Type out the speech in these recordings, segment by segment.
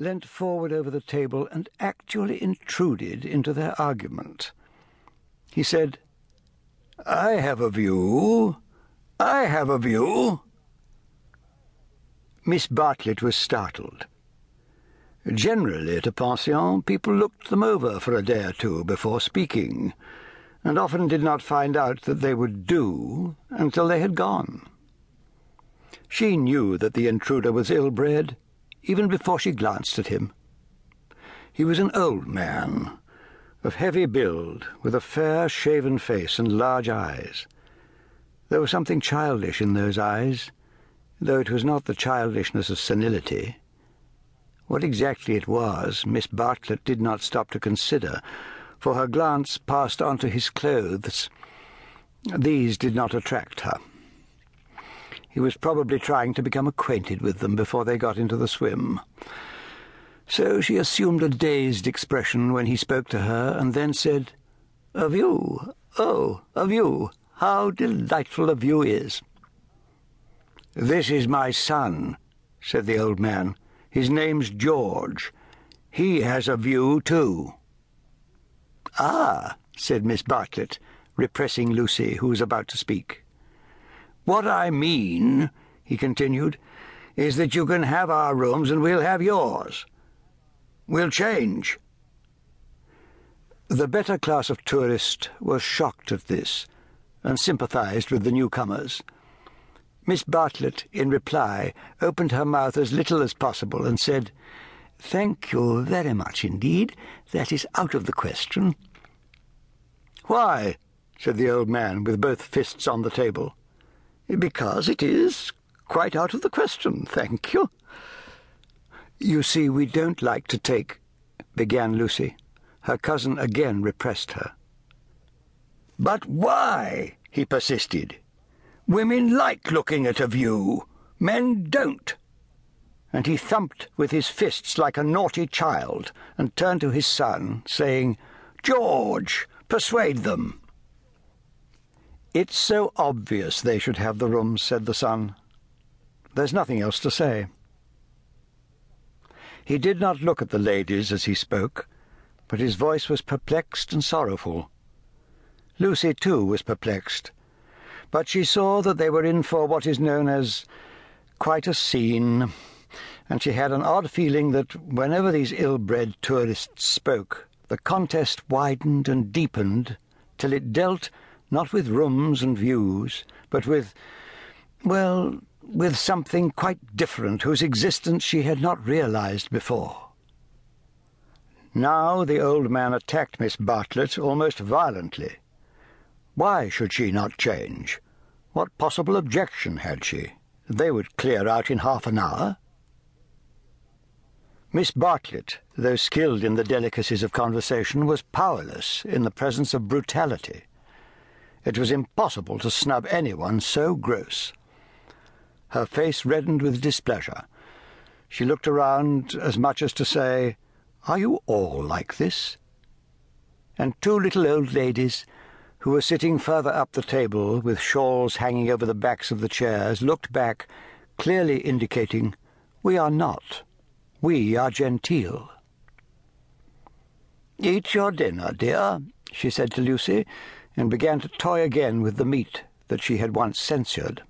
leant forward over the table and actually intruded into their argument. He said, I have a view. I have a view. Miss Bartlett was startled. Generally, at a pension, people looked them over for a day or two before speaking, and often did not find out that they would do until they had gone. She knew that the intruder was ill-bred, even before she glanced at him. He was an old man, of heavy build, with a fair, shaven face and large eyes. There was something childish in those eyes, though it was not the childishness of senility. What exactly it was, Miss Bartlett did not stop to consider, for her glance passed on to his clothes. These did not attract her. He was probably trying to become acquainted with them before they got into the swim. So she assumed a dazed expression when he spoke to her, and then said, A view? Oh, a view. How delightful a view is. This is my son, said the old man. His name's George. He has a view, too. Ah, said Miss Bartlett, repressing Lucy, who was about to speak. What I mean, he continued, is that you can have our rooms and we'll have yours. We'll change. The better class of tourist was shocked at this and sympathized with the newcomers. Miss Bartlett, in reply, opened her mouth as little as possible and said, Thank you very much indeed. That is out of the question. Why? said the old man, with both fists on the table. Because it is quite out of the question, thank you. You see, we don't like to take, began Lucy. Her cousin again repressed her. But why? he persisted. Women like looking at a view. Men don't. And he thumped with his fists like a naughty child and turned to his son, saying, George, persuade them. It's so obvious they should have the rooms, said the son. There's nothing else to say. He did not look at the ladies as he spoke, but his voice was perplexed and sorrowful. Lucy, too, was perplexed, but she saw that they were in for what is known as quite a scene, and she had an odd feeling that whenever these ill-bred tourists spoke, the contest widened and deepened till it dealt not with rooms and views, but with, well, with something quite different whose existence she had not realized before. Now the old man attacked Miss Bartlett almost violently. Why should she not change? What possible objection had she? They would clear out in half an hour. Miss Bartlett, though skilled in the delicacies of conversation, was powerless in the presence of brutality. It was impossible to snub anyone so gross. Her face reddened with displeasure. She looked around as much as to say, Are you all like this? And two little old ladies, who were sitting further up the table with shawls hanging over the backs of the chairs, looked back, clearly indicating, We are not. We are genteel. Eat your dinner, dear, she said to Lucy, and began to toy again with the meat that she had once censured.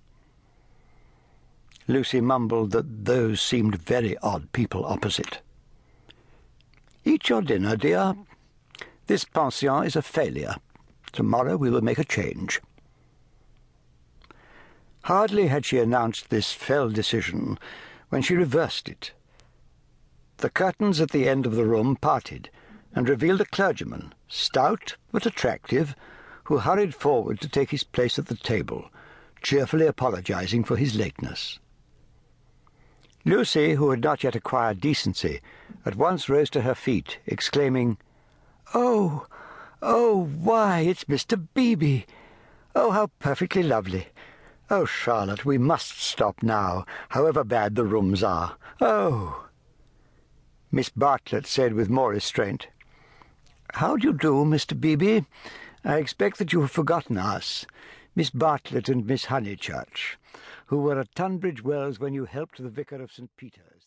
Lucy mumbled that those seemed very odd people opposite. Eat your dinner, dear. This pension is a failure. Tomorrow we will make a change. Hardly had she announced this fell decision when she reversed it. The curtains at the end of the room parted and revealed a clergyman, stout but attractive, who hurried forward to take his place at the table, cheerfully apologizing for his lateness. Lucy, who had not yet acquired decency, at once rose to her feet, exclaiming, Oh, oh, why, it's Mr. Beebe! Oh, how perfectly lovely! Oh, Charlotte, we must stop now, however bad the rooms are. Oh! Miss Bartlett said with more restraint, How do you do, Mr. Beebe? I expect that you have forgotten us, Miss Bartlett and Miss Honeychurch who were at Tunbridge Wells when you helped the vicar of St. Peter's.